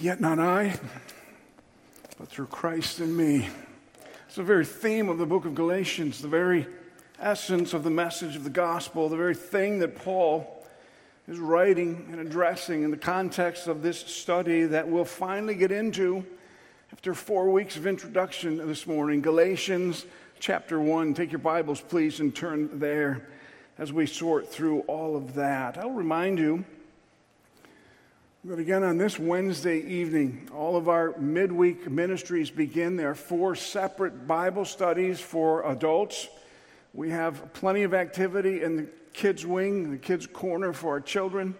Yet not I, but through Christ in me. It's the very theme of the book of Galatians, the very essence of the message of the gospel, the very thing that Paul is writing and addressing in the context of this study that we'll finally get into after four weeks of introduction this morning. Galatians chapter 1. Take your Bibles, please, and turn there as we sort through all of that. I'll remind you but again, on this Wednesday evening, all of our midweek ministries begin. There are four separate Bible studies for adults. We have plenty of activity in the kids' wing, the kids' corner for our children.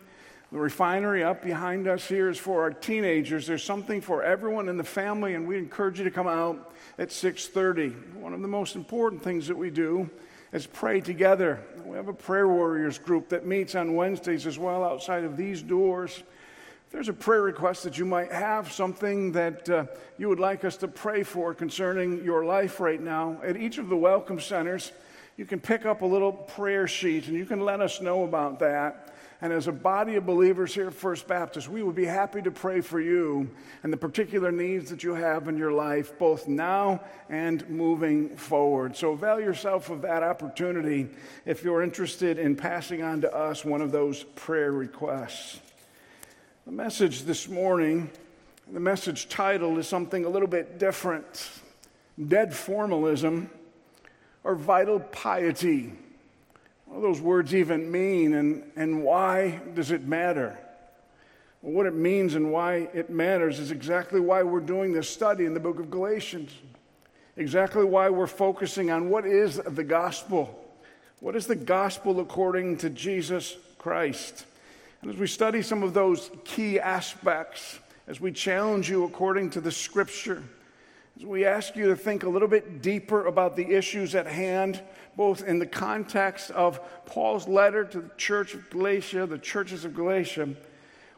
The refinery up behind us here is for our teenagers. There's something for everyone in the family, and we encourage you to come out at 6:30. One of the most important things that we do is pray together. We have a prayer warriors group that meets on Wednesdays as well outside of these doors there's a prayer request that you might have, something that uh, you would like us to pray for concerning your life right now, at each of the welcome centers, you can pick up a little prayer sheet and you can let us know about that. And as a body of believers here at First Baptist, we would be happy to pray for you and the particular needs that you have in your life, both now and moving forward. So avail yourself of that opportunity if you're interested in passing on to us one of those prayer requests. The message this morning, the message title is something a little bit different Dead Formalism or Vital Piety. What do those words even mean, and, and why does it matter? Well, what it means and why it matters is exactly why we're doing this study in the book of Galatians. Exactly why we're focusing on what is the gospel. What is the gospel according to Jesus Christ? And as we study some of those key aspects, as we challenge you according to the scripture, as we ask you to think a little bit deeper about the issues at hand, both in the context of Paul's letter to the church of Galatia, the churches of Galatia,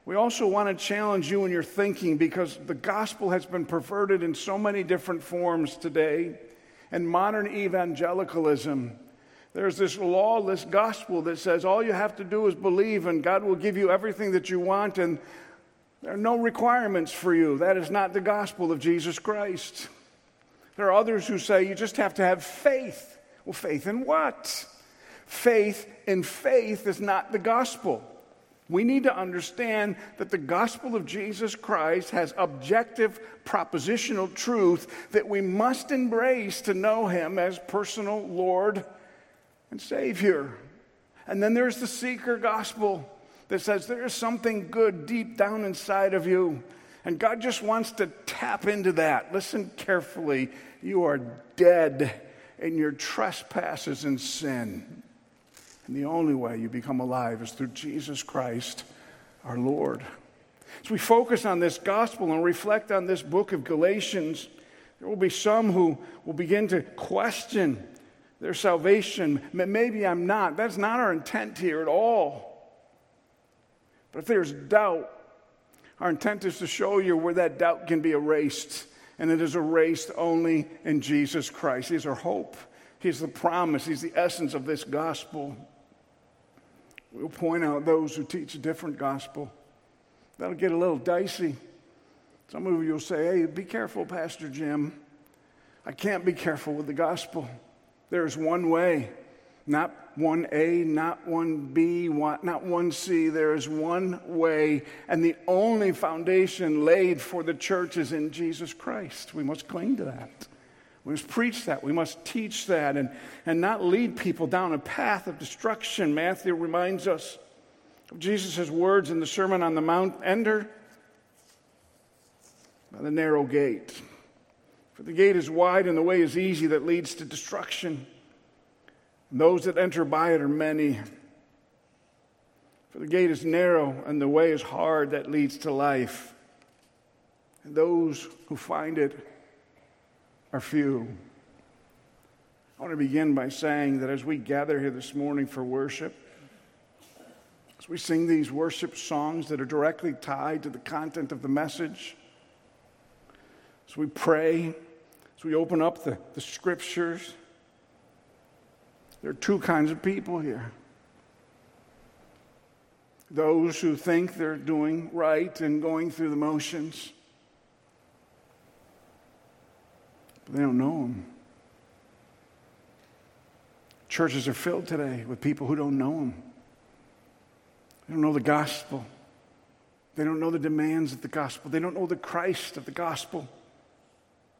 we also want to challenge you in your thinking because the gospel has been perverted in so many different forms today. And modern evangelicalism there's this lawless gospel that says all you have to do is believe and God will give you everything that you want and there are no requirements for you. That is not the gospel of Jesus Christ. There are others who say you just have to have faith. Well, faith in what? Faith in faith is not the gospel. We need to understand that the gospel of Jesus Christ has objective propositional truth that we must embrace to know him as personal Lord and Savior. And then there's the seeker gospel that says there is something good deep down inside of you. And God just wants to tap into that. Listen carefully. You are dead in your trespasses and sin. And the only way you become alive is through Jesus Christ, our Lord. As we focus on this gospel and reflect on this book of Galatians, there will be some who will begin to question their salvation. Maybe I'm not. That's not our intent here at all. But if there's doubt, our intent is to show you where that doubt can be erased. And it is erased only in Jesus Christ. He's our hope, He's the promise, He's the essence of this gospel. We'll point out those who teach a different gospel. That'll get a little dicey. Some of you will say, hey, be careful, Pastor Jim. I can't be careful with the gospel. There's one way, not one A, not one B, not one C. There is one way, and the only foundation laid for the church is in Jesus Christ. We must cling to that. We must preach that. We must teach that and, and not lead people down a path of destruction. Matthew reminds us of Jesus' words in the Sermon on the Mount enter by the narrow gate. For the gate is wide and the way is easy that leads to destruction. And those that enter by it are many. For the gate is narrow and the way is hard that leads to life. And those who find it are few. I want to begin by saying that as we gather here this morning for worship, as we sing these worship songs that are directly tied to the content of the message, as we pray, as we open up the, the scriptures, there are two kinds of people here those who think they're doing right and going through the motions. But they don't know Him. Churches are filled today with people who don't know Him. They don't know the gospel. They don't know the demands of the gospel. They don't know the Christ of the gospel.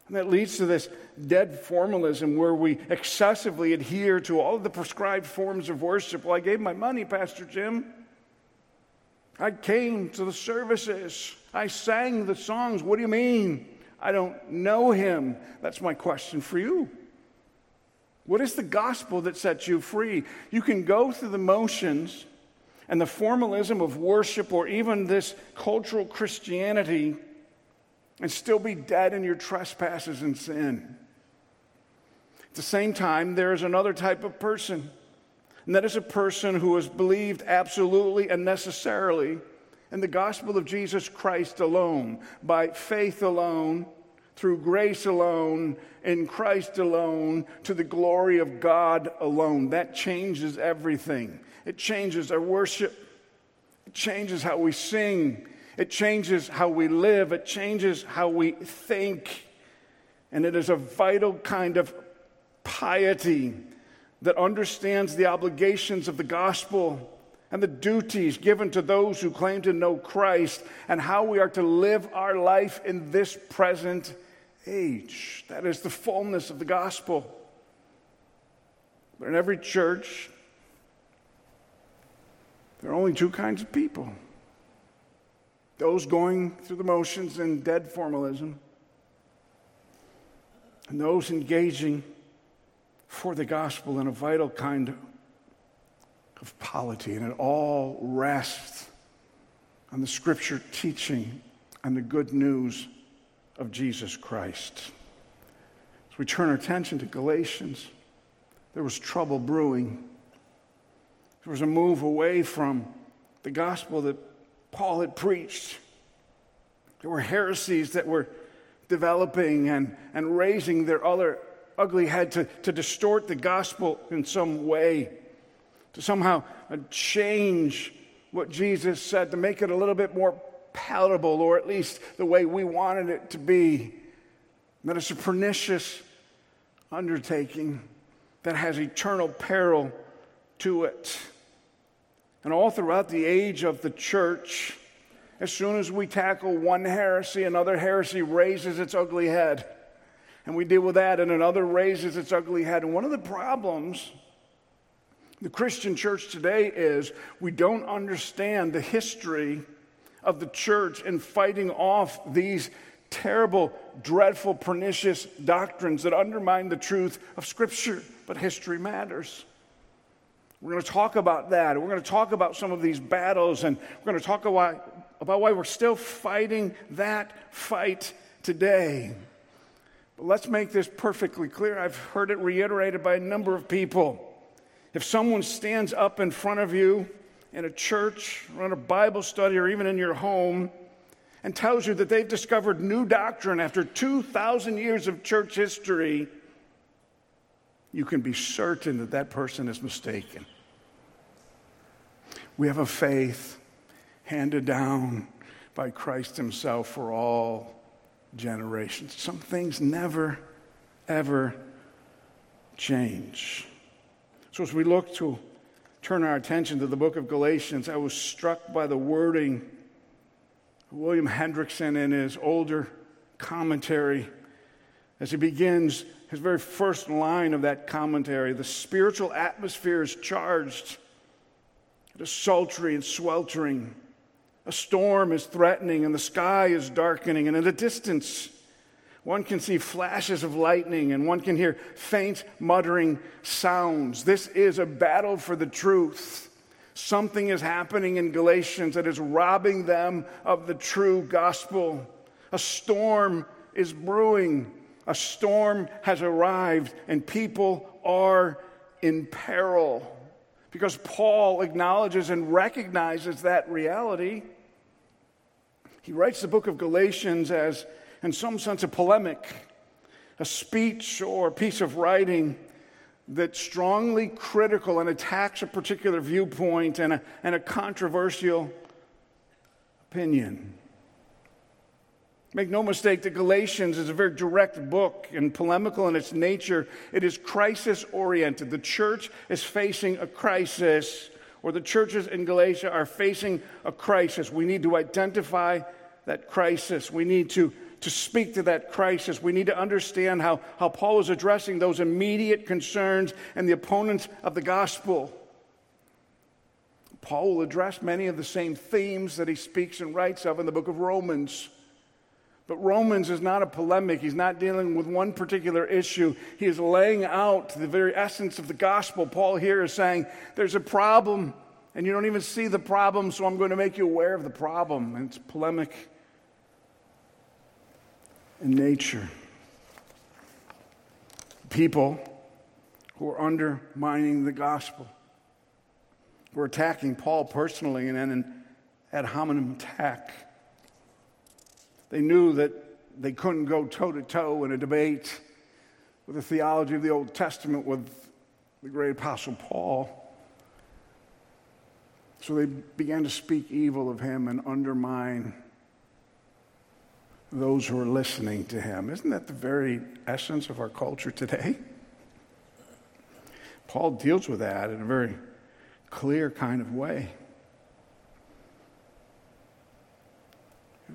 And that leads to this dead formalism where we excessively adhere to all of the prescribed forms of worship. Well, I gave my money, Pastor Jim. I came to the services. I sang the songs. What do you mean? I don't know him. That's my question for you. What is the gospel that sets you free? You can go through the motions and the formalism of worship or even this cultural Christianity and still be dead in your trespasses and sin. At the same time, there is another type of person, and that is a person who has believed absolutely and necessarily in the gospel of Jesus Christ alone, by faith alone, through grace alone, in Christ alone, to the glory of God alone. That changes everything. It changes our worship, it changes how we sing, it changes how we live, it changes how we think. And it is a vital kind of piety that understands the obligations of the gospel and the duties given to those who claim to know Christ and how we are to live our life in this present age. That is the fullness of the gospel. But in every church, there are only two kinds of people those going through the motions in dead formalism, and those engaging for the gospel in a vital kind of piety. And it all rests on the scripture teaching and the good news of Jesus Christ. As we turn our attention to Galatians, there was trouble brewing. There was a move away from the gospel that Paul had preached. There were heresies that were developing and, and raising their other ugly head to, to distort the gospel in some way, to somehow uh, change what Jesus said, to make it a little bit more palatable, or at least the way we wanted it to be. That it's a pernicious undertaking that has eternal peril to it. And all throughout the age of the church, as soon as we tackle one heresy, another heresy raises its ugly head. And we deal with that, and another raises its ugly head. And one of the problems the Christian church today is we don't understand the history of the church in fighting off these terrible, dreadful, pernicious doctrines that undermine the truth of Scripture. But history matters. We're going to talk about that. We're going to talk about some of these battles, and we're going to talk about, why we're still fighting that fight today. But let's make this perfectly clear. I've heard it reiterated by a number of people. If someone stands up in front of you in a church or in a Bible study or even in your home and tells you that they've discovered new doctrine after 2,000 years of church history, you can be certain that that person is mistaken. We have a faith handed down by Christ Himself for all generations. Some things never, ever change. So, as we look to turn our attention to the book of Galatians, I was struck by the wording William Hendriksen in his older commentary as he begins his very first line of that commentary. The spiritual atmosphere is charged, it is sultry and sweltering. A storm is threatening, and the sky is darkening, and in the distance, one can see flashes of lightning and one can hear faint muttering sounds. This is a battle for the truth. Something is happening in Galatians that is robbing them of the true gospel. A storm is brewing, a storm has arrived, and people are in peril. Because Paul acknowledges and recognizes that reality. He writes the book of Galatians as in some sense, a polemic, a speech or a piece of writing that's strongly critical and attacks a particular viewpoint and a, and a controversial opinion. Make no mistake, the Galatians is a very direct book and polemical in its nature. It is crisis oriented. The church is facing a crisis, or the churches in Galatia are facing a crisis. We need to identify that crisis. We need to, to speak to that crisis. We need to understand how, how Paul is addressing those immediate concerns and the opponents of the gospel. Paul will address many of the same themes that he speaks and writes of in the book of Romans. But Romans is not a polemic. He's not dealing with one particular issue. He is laying out the very essence of the gospel. Paul here is saying, There's a problem, and you don't even see the problem, so I'm going to make you aware of the problem. And it's polemic in nature. People who are undermining the gospel, who are attacking Paul personally and then an ad hominem attack they knew that they couldn't go toe to toe in a debate with the theology of the Old Testament with the great Apostle Paul. So they began to speak evil of him and undermine those who are listening to him. Isn't that the very essence of our culture today? Paul deals with that in a very clear kind of way.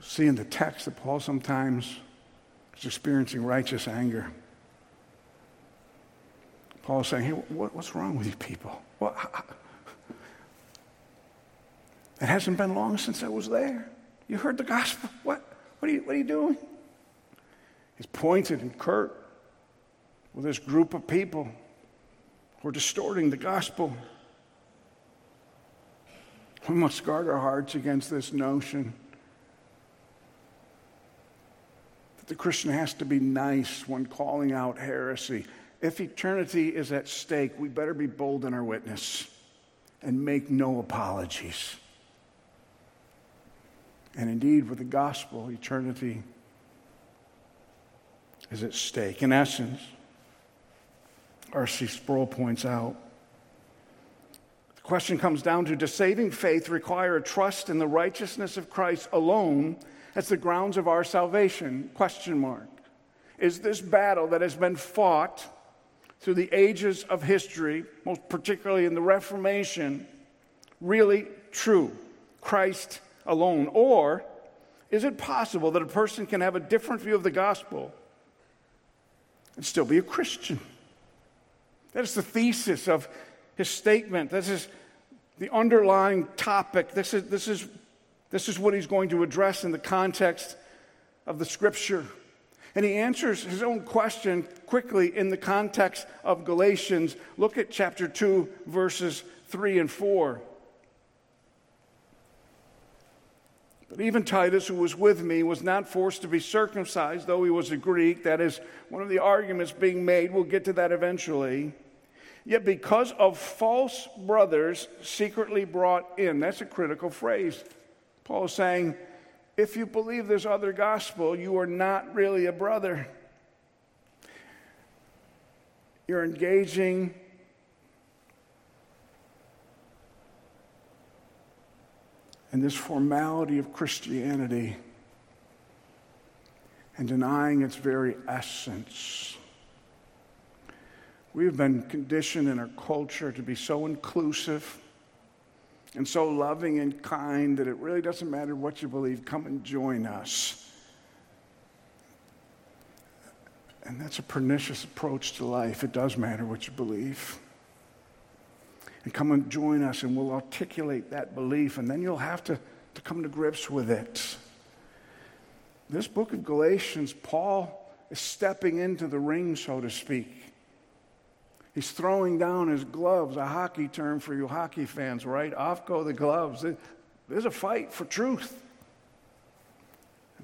See in the text that Paul sometimes is experiencing righteous anger. Paul is saying, hey, what, what's wrong with you people? Well, it hasn't been long since I was there. You heard the gospel. What? What are you, what are you doing? He's pointed and curt with this group of people who are distorting the gospel. We must guard our hearts against this notion The Christian has to be nice when calling out heresy. If eternity is at stake, we better be bold in our witness and make no apologies. And indeed, with the gospel, eternity is at stake. In essence, R.C. Sproul points out the question comes down to does saving faith require a trust in the righteousness of Christ alone as the grounds of our salvation? Question mark. Is this battle that has been fought through the ages of history, most particularly in the Reformation, really true? Christ alone? Or is it possible that a person can have a different view of the gospel and still be a Christian? That is the thesis of his statement. This is the underlying topic. This is, this is this is what he's going to address in the context of the scripture. And he answers his own question quickly in the context of Galatians. Look at chapter 2, verses 3 and 4. But even Titus, who was with me, was not forced to be circumcised, though he was a Greek. That is one of the arguments being made. We'll get to that eventually. Yet, because of false brothers secretly brought in, that's a critical phrase. Paul is saying, if you believe this other gospel, you are not really a brother. You're engaging in this formality of Christianity and denying its very essence. We've been conditioned in our culture to be so inclusive and so loving and kind that it really doesn't matter what you believe. Come and join us. And that's a pernicious approach to life. It does matter what you believe. And come and join us, and we'll articulate that belief, and then you'll have to, to come to grips with it. This book of Galatians, Paul is stepping into the ring, so to speak. He's throwing down his gloves, a hockey term for you hockey fans, right? Off go the gloves. There's a fight for truth.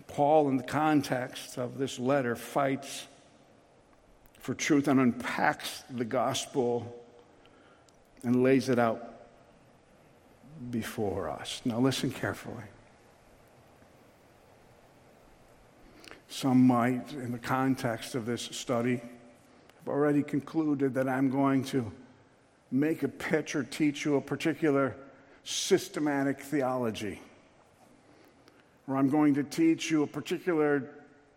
Paul, in the context of this letter, fights for truth and unpacks the gospel and lays it out before us. Now, listen carefully. Some might, in the context of this study, I've already concluded that I'm going to make a pitch or teach you a particular systematic theology, or I'm going to teach you a particular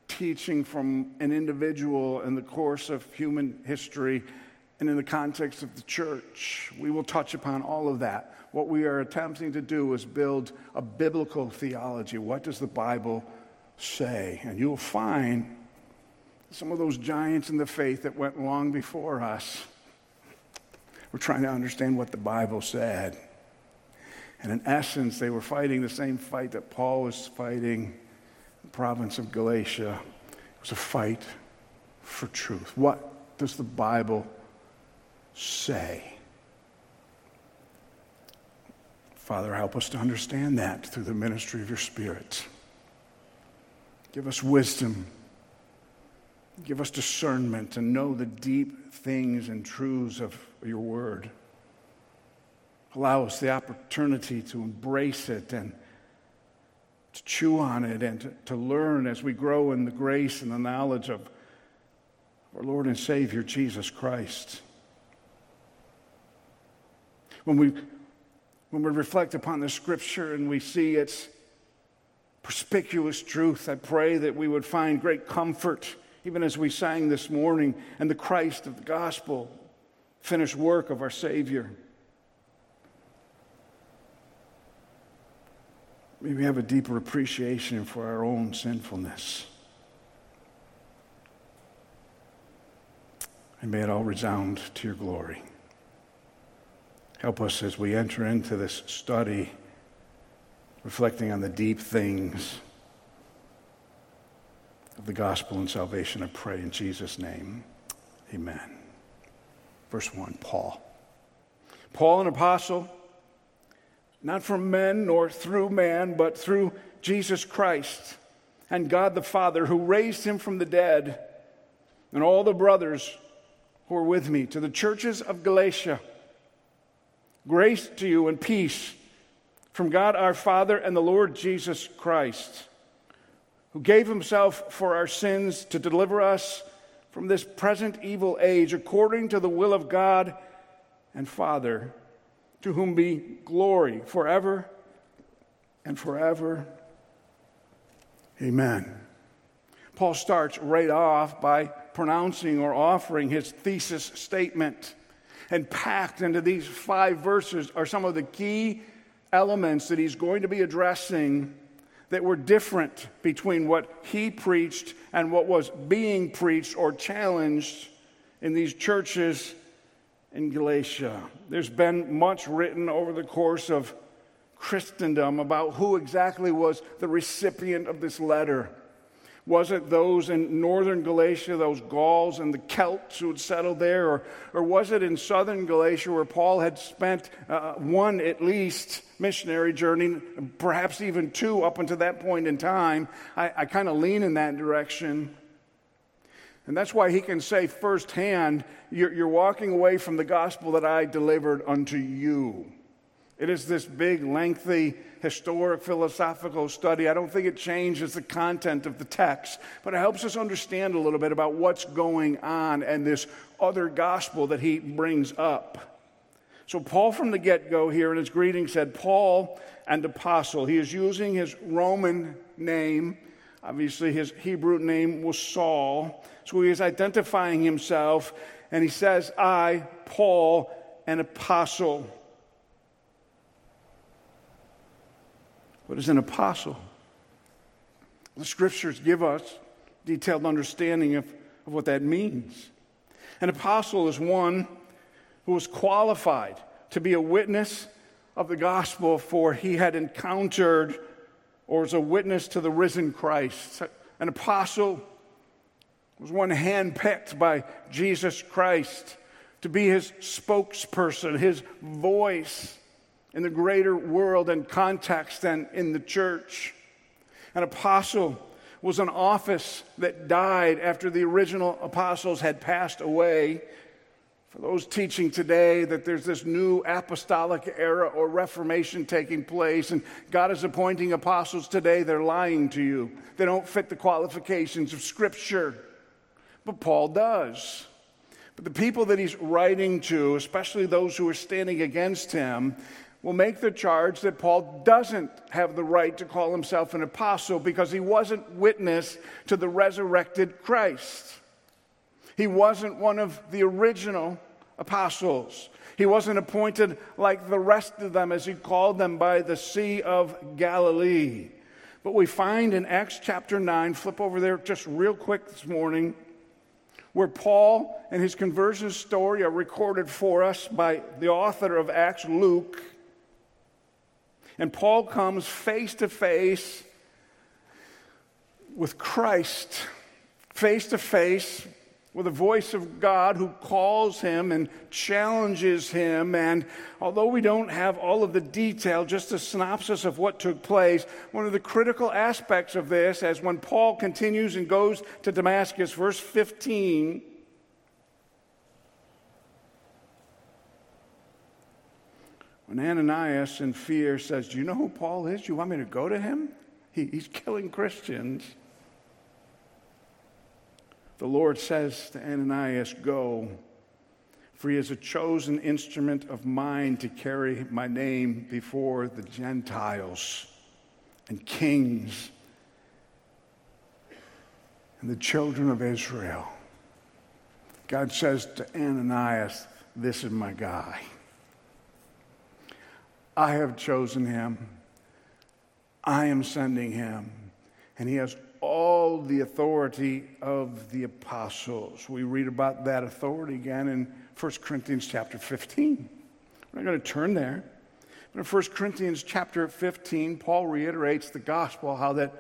teaching from an individual in the course of human history and in the context of the church. We will touch upon all of that. What we are attempting to do is build a biblical theology. What does the Bible say? And you'll find some of those giants in the faith that went long before us were trying to understand what the Bible said. And in essence, they were fighting the same fight that Paul was fighting in the province of Galatia. It was a fight for truth. What does the Bible say? Father, help us to understand that through the ministry of your Spirit. Give us wisdom. Give us discernment to know the deep things and truths of your word. Allow us the opportunity to embrace it and to chew on it and to, to learn as we grow in the grace and the knowledge of our Lord and Savior, Jesus Christ. When we, when we reflect upon the scripture and we see its perspicuous truth, I pray that we would find great comfort, even as we sang this morning, and the Christ of the gospel, finished work of our Savior. May we have a deeper appreciation for our own sinfulness. And may it all resound to your glory. Help us as we enter into this study, reflecting on the deep things of the gospel and salvation. I pray in Jesus' name. Amen. Verse 1 Paul. Paul, an apostle not from men nor through man, but through Jesus Christ and God the Father, who raised him from the dead, and all the brothers who are with me, to the churches of Galatia. Grace to you and peace from God our Father and the Lord Jesus Christ, who gave himself for our sins to deliver us from this present evil age, according to the will of God and Father to whom be glory forever and forever. Amen. Paul starts right off by pronouncing or offering his thesis statement. And packed into these five verses are some of the key elements that he's going to be addressing that were different between what he preached and what was being preached or challenged in these churches in Galatia. There's been much written over the course of Christendom about who exactly was the recipient of this letter. Was it those in northern Galatia, those Gauls and the Celts who had settled there? Or, or was it in southern Galatia where Paul had spent uh, one at least missionary journey, perhaps even two up until that point in time? I, I kind of lean in that direction. And that's why he can say firsthand, you're, you're, walking away from the gospel that I delivered unto you. It is this big, lengthy, historic, philosophical study. I don't think it changes the content of the text, but it helps us understand a little bit about what's going on and this other gospel that he brings up. So, Paul from the get go here in his greeting said, Paul and apostle. He is using his Roman name. Obviously, his Hebrew name was Saul. So he is identifying himself, and he says, I, Paul, an apostle. What is an apostle? The scriptures give us detailed understanding of, of what that means. An apostle is one who was qualified to be a witness of the gospel, for he had encountered or was a witness to the risen Christ. An apostle was one handpicked by Jesus Christ to be his spokesperson, his voice in the greater world and context than in the church. An apostle was an office that died after the original apostles had passed away. For those teaching today that there's this new apostolic era or reformation taking place, and God is appointing apostles today, they're lying to you. They don't fit the qualifications of Scripture but Paul does. But the people that he's writing to, especially those who are standing against him, will make the charge that Paul doesn't have the right to call himself an apostle because he wasn't witness to the resurrected Christ. He wasn't one of the original apostles. He wasn't appointed like the rest of them, as he called them, by the Sea of Galilee. But we find in Acts chapter 9, flip over there just real quick this morning, where Paul and his conversion story are recorded for us by the author of Acts, Luke. And Paul comes face to face with Christ, face to face with a voice of God who calls him and challenges him. And although we don't have all of the detail, just a synopsis of what took place, one of the critical aspects of this, as when Paul continues and goes to Damascus, verse 15, When Ananias, in fear, says, Do you know who Paul is? You want me to go to him? He, he's killing Christians. The Lord says to Ananias, Go, for he is a chosen instrument of mine to carry my name before the Gentiles and kings and the children of Israel. God says to Ananias, This is my guy. I have chosen him. I am sending him. And he has all the authority of the apostles. We read about that authority again in 1 Corinthians chapter 15. We're not going to turn there. But in 1 Corinthians chapter 15, Paul reiterates the gospel, how that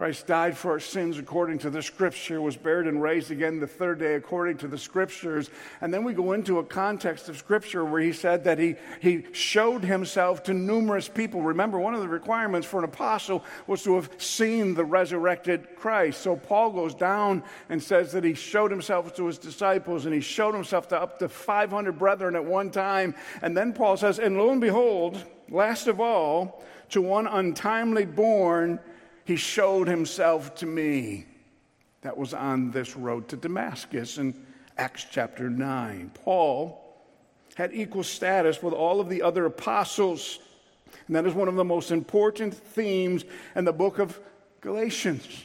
Christ died for our sins according to the scripture, was buried and raised again the third day according to the scriptures. And then we go into a context of scripture where he said that he, he showed himself to numerous people. Remember, one of the requirements for an apostle was to have seen the resurrected Christ. So Paul goes down and says that he showed himself to his disciples and he showed himself to up to 500 brethren at one time. And then Paul says, and lo and behold, last of all, to one untimely born, he showed himself to me. That was on this road to Damascus in Acts chapter 9. Paul had equal status with all of the other apostles. And that is one of the most important themes in the book of Galatians.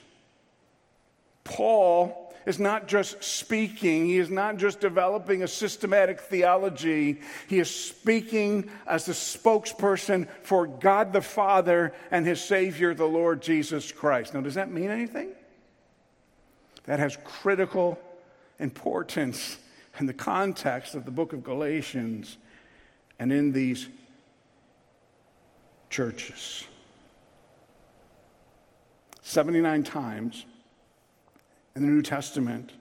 Paul is not just speaking, he is not just developing a systematic theology. He is speaking as the spokesperson for God the Father and his Savior, the Lord Jesus Christ. Now, does that mean anything? That has critical importance in the context of the book of Galatians and in these churches. 79 times in the New Testament,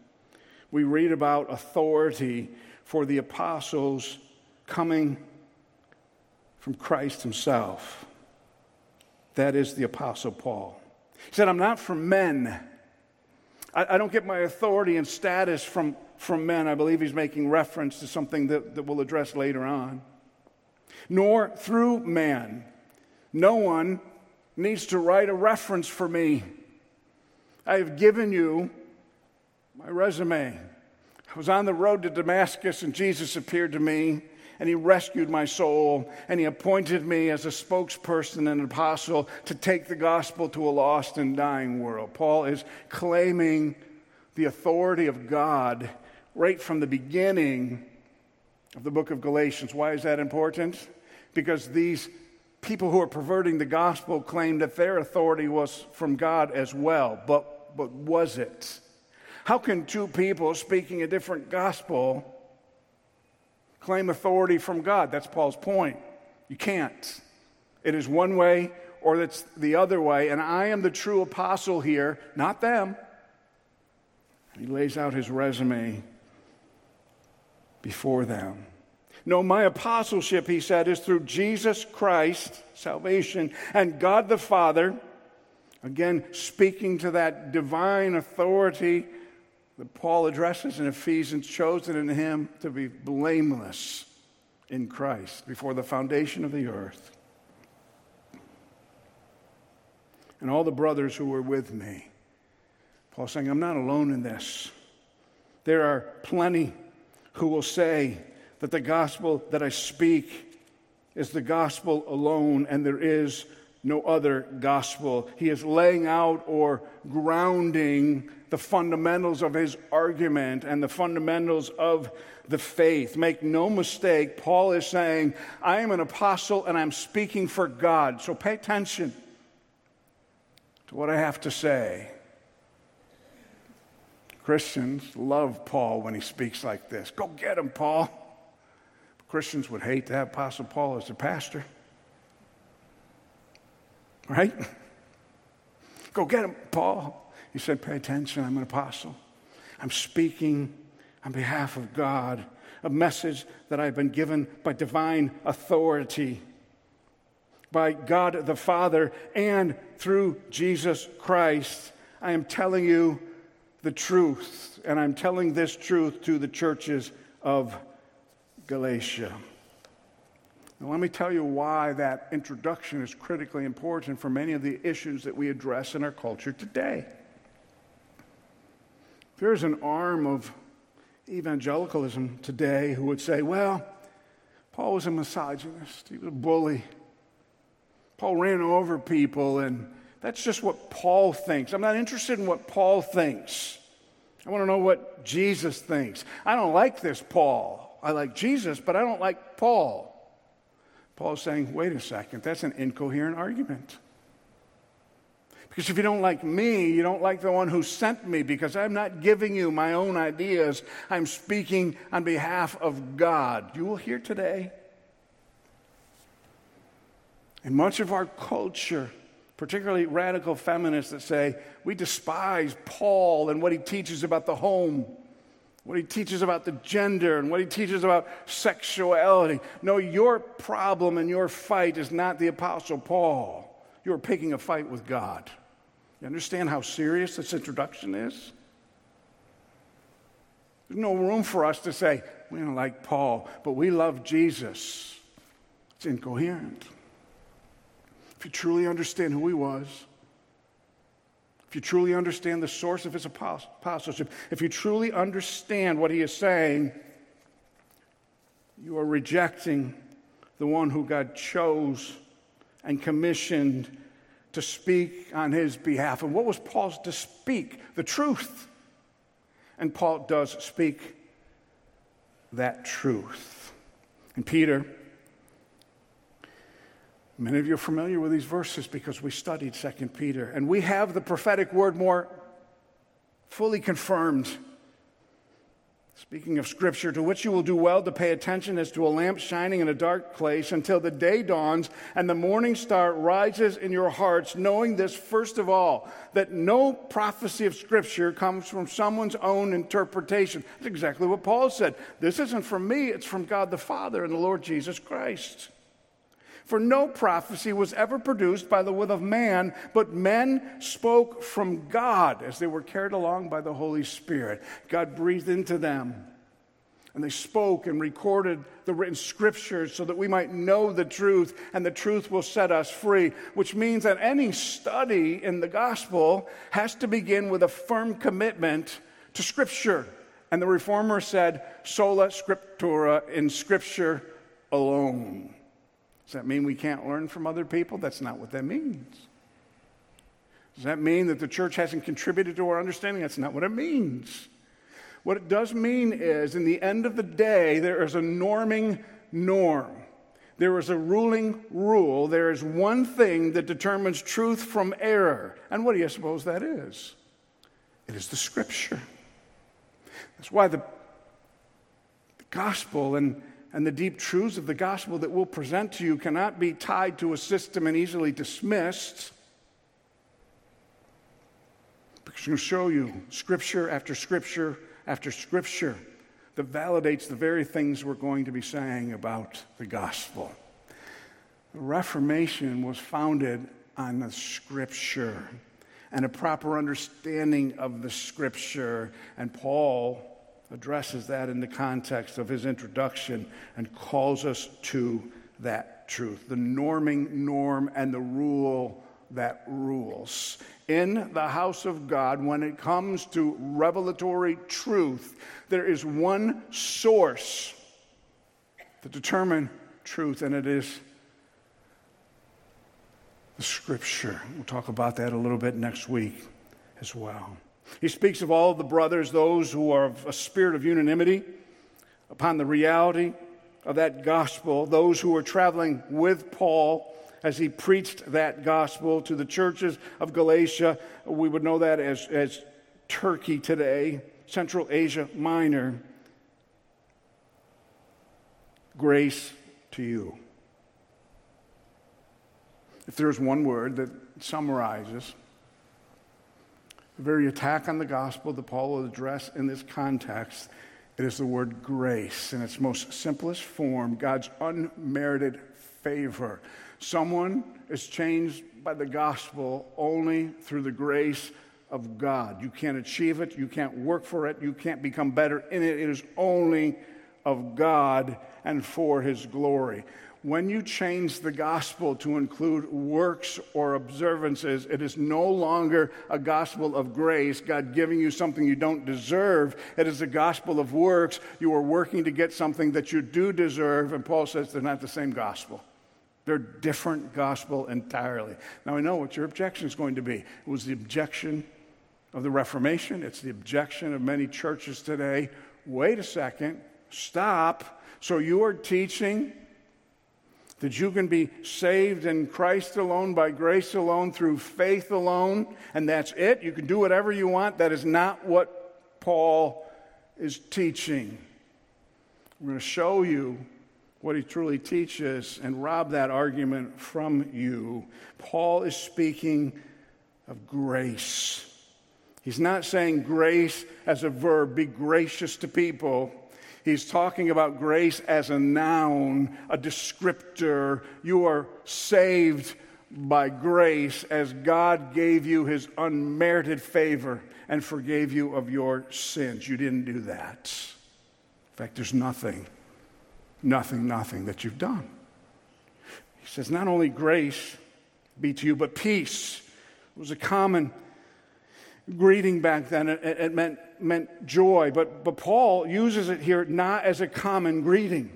we read about authority for the apostles coming from Christ Himself. That is the Apostle Paul. He said, I'm not from men. I, I, don't get my authority and status from, from men. I believe he's making reference to something that, that we'll address later on. Nor through man. No one needs to write a reference for me. I have given you my resume. I was on the road to Damascus, and Jesus appeared to me, and he rescued my soul, and he appointed me as a spokesperson and an apostle to take the gospel to a lost and dying world. Paul is claiming the authority of God right from the beginning of the book of Galatians. Why is that important? Because these people who are perverting the gospel claim that their authority was from God as well. But, but was it? How can two people speaking a different gospel claim authority from God? That's Paul's point. You can't. It is one way or it's the other way. And I am the true apostle here, not them. He lays out his resume before them. No, my apostleship, he said, is through Jesus Christ, salvation, and God the Father. Again, speaking to that divine authority that Paul addresses in Ephesians, chosen in him to be blameless in Christ before the foundation of the earth. And all the brothers who were with me. Paul saying, I'm not alone in this. There are plenty who will say that the gospel that I speak is the gospel alone and there is no other gospel. He is laying out or grounding the fundamentals of his argument and the fundamentals of the faith. Make no mistake, Paul is saying, I am an apostle and I'm speaking for God. So pay attention to what I have to say. Christians love Paul when he speaks like this. Go get him, Paul. Christians would hate to have Apostle Paul as their pastor. Right? Go get him, Paul. He said, Pay attention, I'm an apostle. I'm speaking on behalf of God, a message that I've been given by divine authority, by God the Father, and through Jesus Christ. I am telling you the truth, and I'm telling this truth to the churches of Galatia. Now, let me tell you why that introduction is critically important for many of the issues that we address in our culture today. There's an arm of evangelicalism today who would say, well, Paul was a misogynist, he was a bully. Paul ran over people, and that's just what Paul thinks. I'm not interested in what Paul thinks. I want to know what Jesus thinks. I don't like this Paul. I like Jesus, but I don't like Paul. Paul's saying, wait a second, that's an incoherent argument. Because if you don't like me, you don't like the one who sent me, because I'm not giving you my own ideas. I'm speaking on behalf of God. You will hear today. And much of our culture, particularly radical feminists that say, we despise Paul and what he teaches about the home, what he teaches about the gender, and what he teaches about sexuality. No, your problem and your fight is not the Apostle Paul. You're picking a fight with God. You understand how serious this introduction is? There's no room for us to say, we don't like Paul, but we love Jesus. It's incoherent. If you truly understand who he was, if you truly understand the source of his apostleship, if you truly understand what he is saying, you are rejecting the one who God chose and commissioned to speak on his behalf. And what was Paul's to speak? The truth. And Paul does speak that truth. And Peter, many of you are familiar with these verses because we studied 2 Peter, and we have the prophetic word more fully confirmed Speaking of scripture, to which you will do well to pay attention as to a lamp shining in a dark place until the day dawns and the morning star rises in your hearts, knowing this first of all, that no prophecy of scripture comes from someone's own interpretation. That's exactly what Paul said. This isn't from me, it's from God the Father and the Lord Jesus Christ. For no prophecy was ever produced by the will of man, but men spoke from God as they were carried along by the Holy Spirit. God breathed into them. And they spoke and recorded the written scriptures so that we might know the truth, and the truth will set us free. Which means that any study in the gospel has to begin with a firm commitment to scripture. And the reformer said, sola scriptura, in scripture alone. Does that mean we can't learn from other people? That's not what that means. Does that mean that the church hasn't contributed to our understanding? That's not what it means. What it does mean is, in the end of the day, there is a norming norm. There is a ruling rule. There is one thing that determines truth from error. And what do you suppose that is? It is the scripture. That's why the, the gospel and and the deep truths of the gospel that we'll present to you cannot be tied to a system and easily dismissed. Because we'll show you scripture after scripture after scripture that validates the very things we're going to be saying about the gospel. The Reformation was founded on the scripture and a proper understanding of the scripture. And Paul addresses that in the context of his introduction and calls us to that truth the norming norm and the rule that rules. in the house of God when it comes to revelatory truth. There is one source to determine truth, and it is the scripture. We'll talk about that a little bit next week as well. He speaks of all of the brothers, those who are of a spirit of unanimity upon the reality of that gospel, those who were traveling with Paul as he preached that gospel to the churches of Galatia. We would know that as, as Turkey today, Central Asia Minor. Grace to you. If there's one word that summarizes the very attack on the gospel that Paul will address in this context, it is the word grace in its most simplest form God's unmerited favor. Someone is changed by the gospel only through the grace of God. You can't achieve it, you can't work for it, you can't become better in it. It is only of God and for His glory. When you change the gospel to include works or observances, it is no longer a gospel of grace, God giving you something you don't deserve. It is a gospel of works. You are working to get something that you do deserve, and Paul says they're not the same gospel. They're different gospel entirely. Now I know what your objection is going to be. It was the objection of the Reformation, it's the objection of many churches today. Wait a second, stop. So you are teaching that you can be saved in Christ alone, by grace alone, through faith alone, and that's it. You can do whatever you want. That is not what Paul is teaching. We're going to show you what he truly teaches and rob that argument from you. Paul is speaking of grace. He's not saying grace as a verb, be gracious to people. He's talking about grace as a noun, a descriptor. You are saved by grace as God gave you his unmerited favor and forgave you of your sins. You didn't do that. In fact, there's nothing, nothing, nothing that you've done. He says, not only grace be to you, but peace. It was a common greeting back then. It, it meant, meant joy, but, but Paul uses it here not as a common greeting.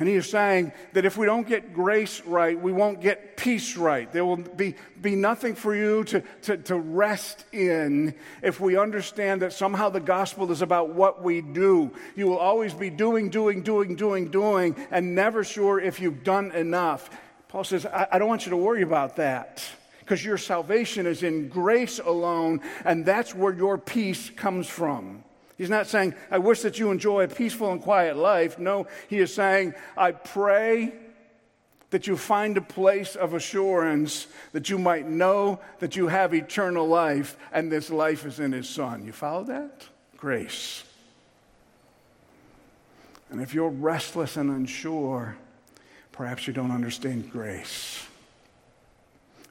And he is saying that if we don't get grace right, we won't get peace right. There will be, be nothing for you to, to, to rest in if we understand that somehow the gospel is about what we do. You will always be doing, doing, doing, doing, doing, and never sure if you've done enough. Paul says, I, I don't want you to worry about that because your salvation is in grace alone, and that's where your peace comes from. He's not saying, I wish that you enjoy a peaceful and quiet life. No, he is saying, I pray that you find a place of assurance that you might know that you have eternal life and this life is in his son. You follow that? Grace. And if you're restless and unsure, perhaps you don't understand grace.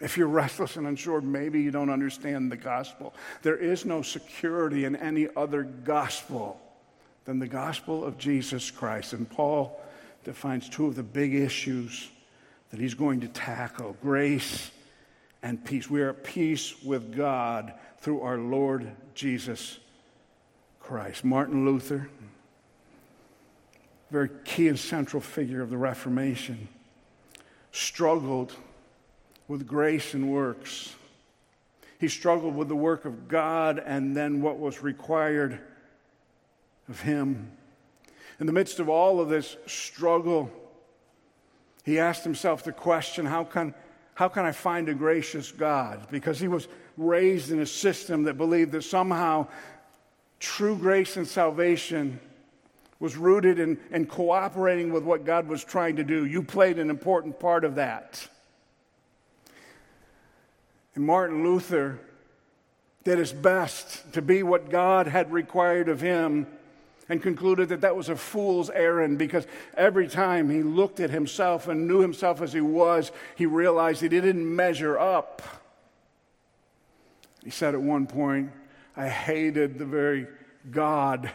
If you're restless and unsure, maybe you don't understand the gospel. There is no security in any other gospel than the gospel of Jesus Christ. And Paul defines two of the big issues that he's going to tackle grace and peace. We are at peace with God through our Lord Jesus Christ. Martin Luther, very key and central figure of the Reformation, struggled with grace and works. He struggled with the work of God and then what was required of him. In the midst of all of this struggle, he asked himself the question how can, how can I find a gracious God? Because he was raised in a system that believed that somehow true grace and salvation was rooted in, in cooperating with what God was trying to do. You played an important part of that. And Martin Luther did his best to be what God had required of him and concluded that that was a fool's errand because every time he looked at himself and knew himself as he was, he realized that he didn't measure up. He said at one point, I hated the very God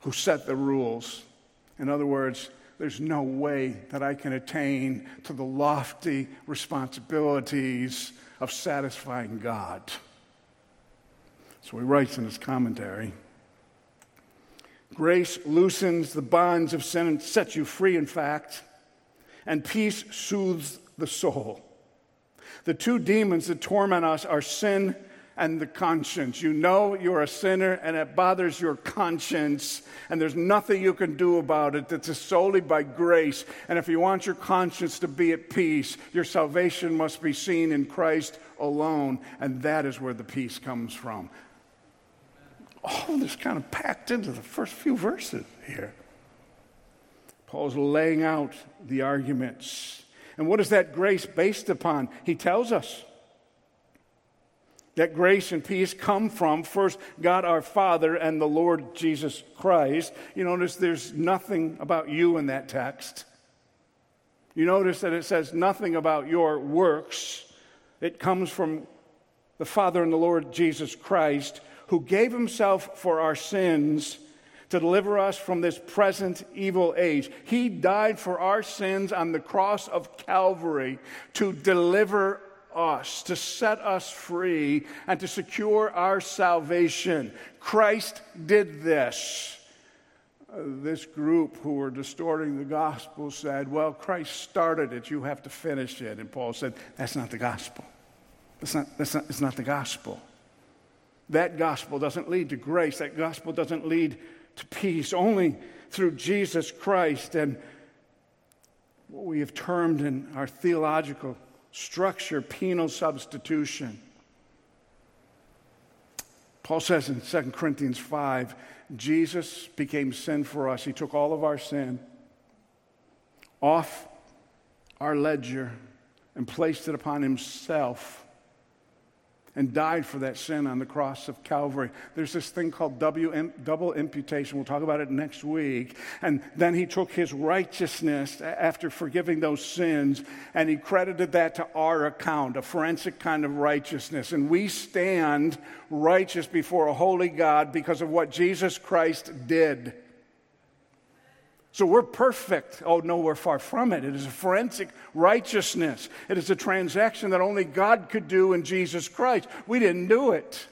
who set the rules. In other words, there's no way that I can attain to the lofty responsibilities of satisfying God. So he writes in his commentary Grace loosens the bonds of sin and sets you free, in fact, and peace soothes the soul. The two demons that torment us are sin and the conscience. You know you're a sinner and it bothers your conscience, and there's nothing you can do about it. It's solely by grace. And if you want your conscience to be at peace, your salvation must be seen in Christ alone, and that is where the peace comes from. All this kind of packed into the first few verses here. Paul's laying out the arguments. And what is that grace based upon? He tells us that grace and peace come from first God our Father and the Lord Jesus Christ. You notice there's nothing about you in that text. You notice that it says nothing about your works. It comes from the Father and the Lord Jesus Christ, who gave himself for our sins to deliver us from this present evil age. He died for our sins on the cross of Calvary to deliver us, to set us free, and to secure our salvation. Christ did this. Uh, this group who were distorting the gospel said, Well, Christ started it, you have to finish it. And Paul said, That's not the gospel. That's not, that's not, it's not the gospel. That gospel doesn't lead to grace, that gospel doesn't lead to peace. Only through Jesus Christ and what we have termed in our theological structure penal substitution. Paul says in 2 Corinthians 5 Jesus became sin for us. He took all of our sin off our ledger and placed it upon himself and died for that sin on the cross of Calvary. There's this thing called double imputation. We'll talk about it next week. And then he took his righteousness after forgiving those sins and he credited that to our account, a forensic kind of righteousness. And we stand righteous before a holy God because of what Jesus Christ did. So we're perfect. Oh, no, we're far from it. It is a forensic righteousness. It is a transaction that only God could do in Jesus Christ. We didn't do it.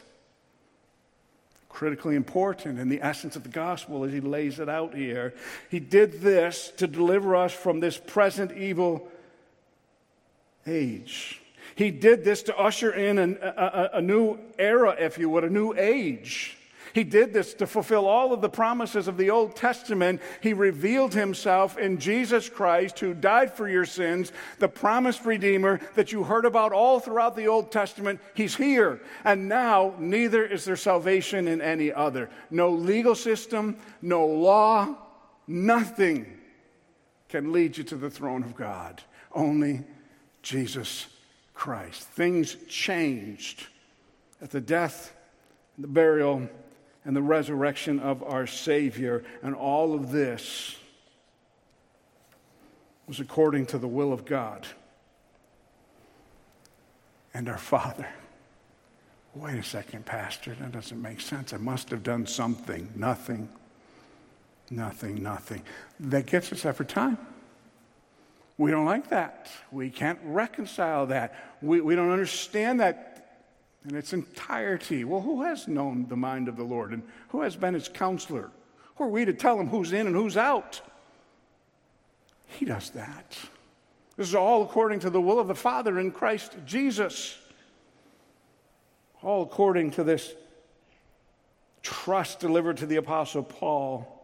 Critically important in the essence of the gospel as he lays it out here. He did this to deliver us from this present evil age. He did this to usher in an, a, a, a new era, if you would, a new age. He did this to fulfill all of the promises of the Old Testament. He revealed himself in Jesus Christ, who died for your sins, the promised Redeemer that you heard about all throughout the Old Testament. He's here. And now, neither is there salvation in any other. No legal system, no law, nothing can lead you to the throne of God. Only Jesus Christ. Things changed at the death, the burial, and the resurrection of our Savior. And all of this was according to the will of God and our Father. Wait a second, Pastor, that doesn't make sense. I must have done something. Nothing, nothing, nothing. That gets us every time. We don't like that. We can't reconcile that. We, we don't understand that in its entirety. Well, who has known the mind of the Lord and who has been his counselor? Who are we to tell him who's in and who's out? He does that. This is all according to the will of the Father in Christ Jesus. All according to this trust delivered to the Apostle Paul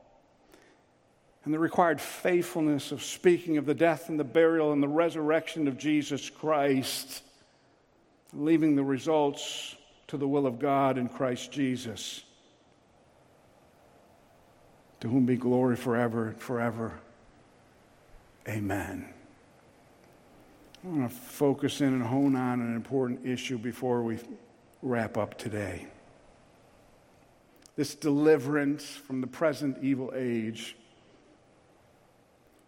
and the required faithfulness of speaking of the death and the burial and the resurrection of Jesus Christ leaving the results to the will of God in Christ Jesus, to whom be glory forever and forever. Amen. I want to focus in and hone on an important issue before we wrap up today. This deliverance from the present evil age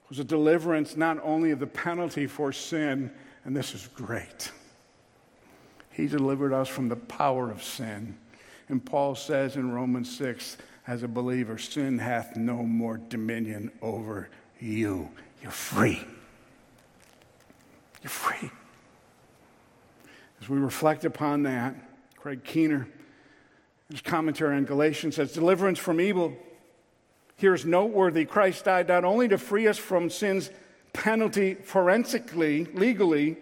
was a deliverance not only of the penalty for sin, and this is great he delivered us from the power of sin. And Paul says in Romans 6, as a believer, sin hath no more dominion over you. You're free. You're free. As we reflect upon that, Craig Keener, his commentary on Galatians says, Deliverance from evil. Here is noteworthy. Christ died not only to free us from sin's penalty forensically, legally,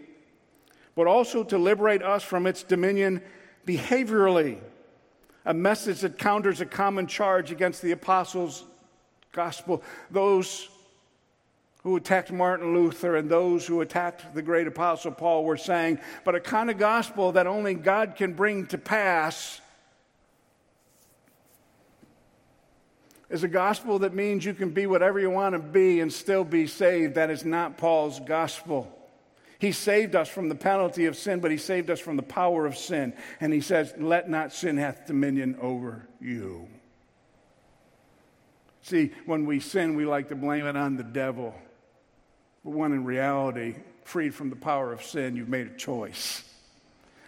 but also to liberate us from its dominion behaviorally. A message that counters a common charge against the apostles' gospel. Those who attacked Martin Luther and those who attacked the great apostle Paul were saying, but a kind of gospel that only God can bring to pass is a gospel that means you can be whatever you want to be and still be saved. That is not Paul's gospel. He saved us from the penalty of sin, but he saved us from the power of sin. And he says, Let not sin hath dominion over you. See, when we sin, we like to blame it on the devil. But when in reality, freed from the power of sin, you've made a choice.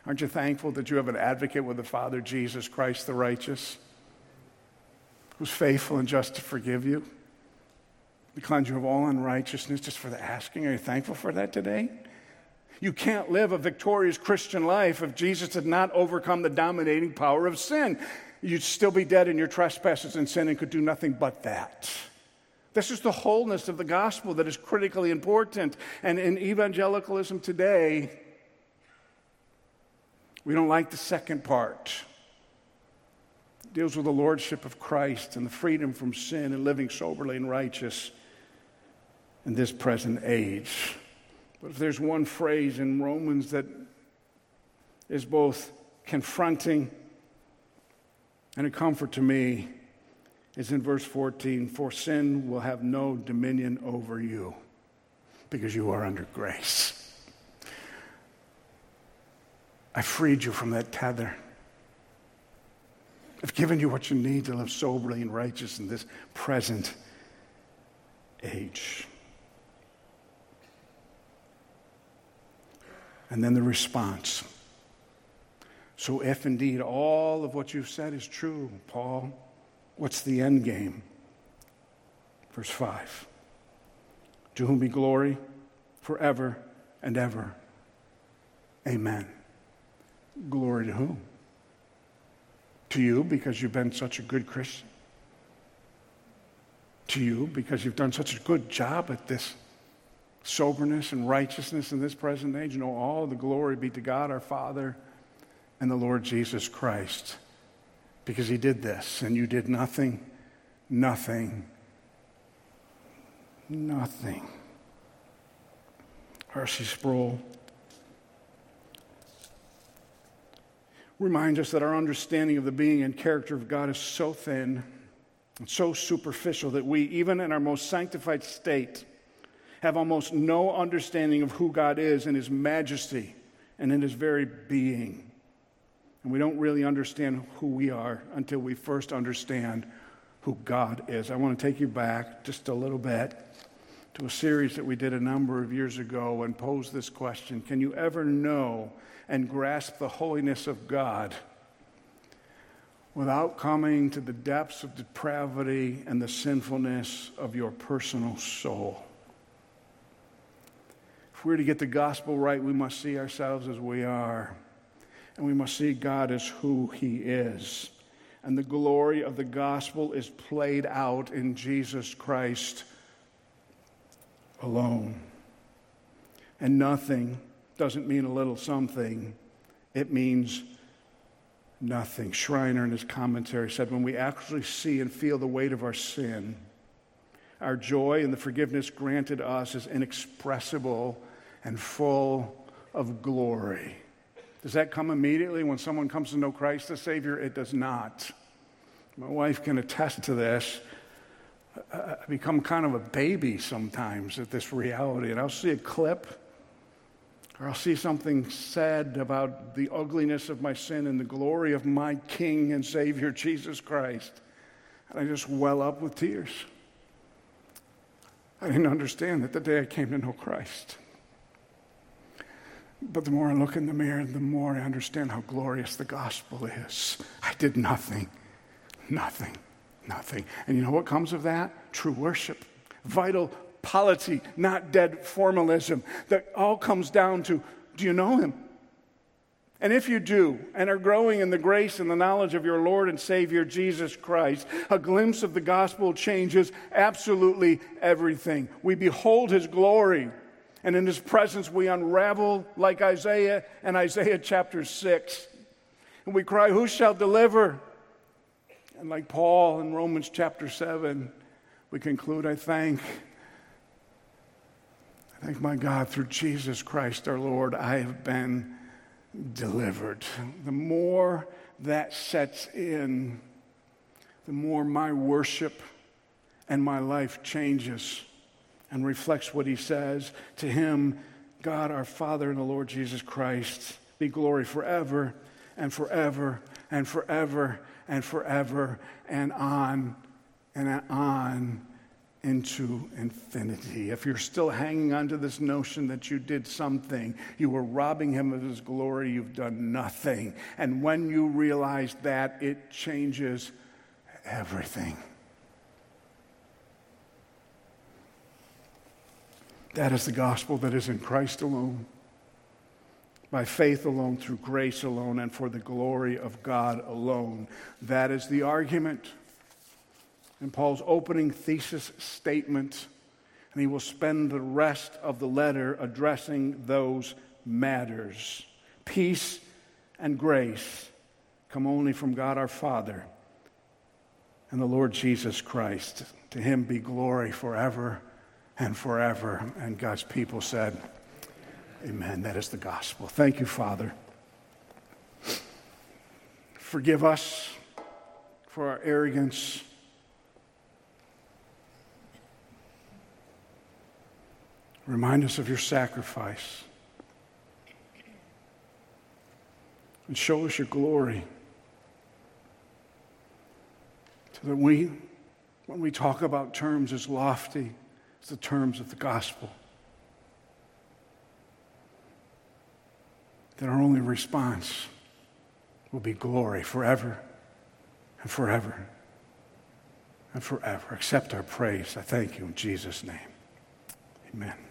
Aren't you thankful that you have an advocate with the Father, Jesus Christ the righteous, who's faithful and just to forgive you, to cleanse you of all unrighteousness just for the asking? Are you thankful for that today? You can't live a victorious Christian life if Jesus had not overcome the dominating power of sin. You'd still be dead in your trespasses and sin and could do nothing but that. This is the wholeness of the gospel that is critically important. And in evangelicalism today, we don't like the second part. It deals with the lordship of Christ and the freedom from sin and living soberly and righteous in this present age. But if there's one phrase in Romans that is both confronting and a comfort to me, is in verse 14 For sin will have no dominion over you because you are under grace. I freed you from that tether. I've given you what you need to live soberly and righteous in this present age. And then the response. So, if indeed all of what you've said is true, Paul, What's the end game? Verse 5 To whom be glory forever and ever. Amen. Glory to whom? To you because you've been such a good Christian. To you because you've done such a good job at this soberness and righteousness in this present age. No, all the glory be to God our Father and the Lord Jesus Christ because he did this and you did nothing, nothing, nothing. R.C. Sproul reminds us that our understanding of the being and character of God is so thin and so superficial that we, even in our most sanctified state, have almost no understanding of who God is and his majesty and in his very being. And we don't really understand who we are until we first understand who God is. I want to take you back just a little bit to a series that we did a number of years ago and pose this question Can you ever know and grasp the holiness of God without coming to the depths of depravity and the sinfulness of your personal soul? If we're to get the gospel right, we must see ourselves as we are and we must see God as who He is. And the glory of the gospel is played out in Jesus Christ alone. And nothing doesn't mean a little something, it means nothing. Schreiner, in his commentary, said when we actually see and feel the weight of our sin, our joy and the forgiveness granted us is inexpressible and full of glory. Does that come immediately when someone comes to know Christ as Savior? It does not. My wife can attest to this. I become kind of a baby sometimes at this reality, and I'll see a clip or I'll see something said about the ugliness of my sin and the glory of my King and Savior, Jesus Christ. And I just well up with tears. I didn't understand that the day I came to know Christ. But the more I look in the mirror, the more I understand how glorious the gospel is. I did nothing, nothing, nothing. And you know what comes of that? True worship, vital piety, not dead formalism. That all comes down to do you know him? And if you do, and are growing in the grace and the knowledge of your Lord and Savior Jesus Christ, a glimpse of the gospel changes absolutely everything. We behold his glory, and in his presence we unravel like Isaiah and Isaiah chapter 6. And we cry, Who shall deliver? And like Paul in Romans chapter 7, we conclude, I thank. I thank my God through Jesus Christ our Lord, I have been delivered. The more that sets in, the more my worship and my life changes and reflects what he says. To him, God our Father and the Lord Jesus Christ, be glory forever and forever and forever and forever and on and on into infinity. If you're still hanging on to this notion that you did something, you were robbing him of his glory, you've done nothing. And when you realize that, it changes everything. That is the gospel that is in Christ alone, by faith alone, through grace alone, and for the glory of God alone. That is the argument in Paul's opening thesis statement, and he will spend the rest of the letter addressing those matters. Peace and grace come only from God our Father and the Lord Jesus Christ. To him be glory forever and forever. And God's people said, Amen. That is the gospel. Thank you, Father. Forgive us for our arrogance Remind us of your sacrifice. And show us your glory. So that we, when we talk about terms as lofty the terms of the gospel, that our only response will be glory forever and forever and forever. Accept our praise. I thank you in Jesus' name. Amen.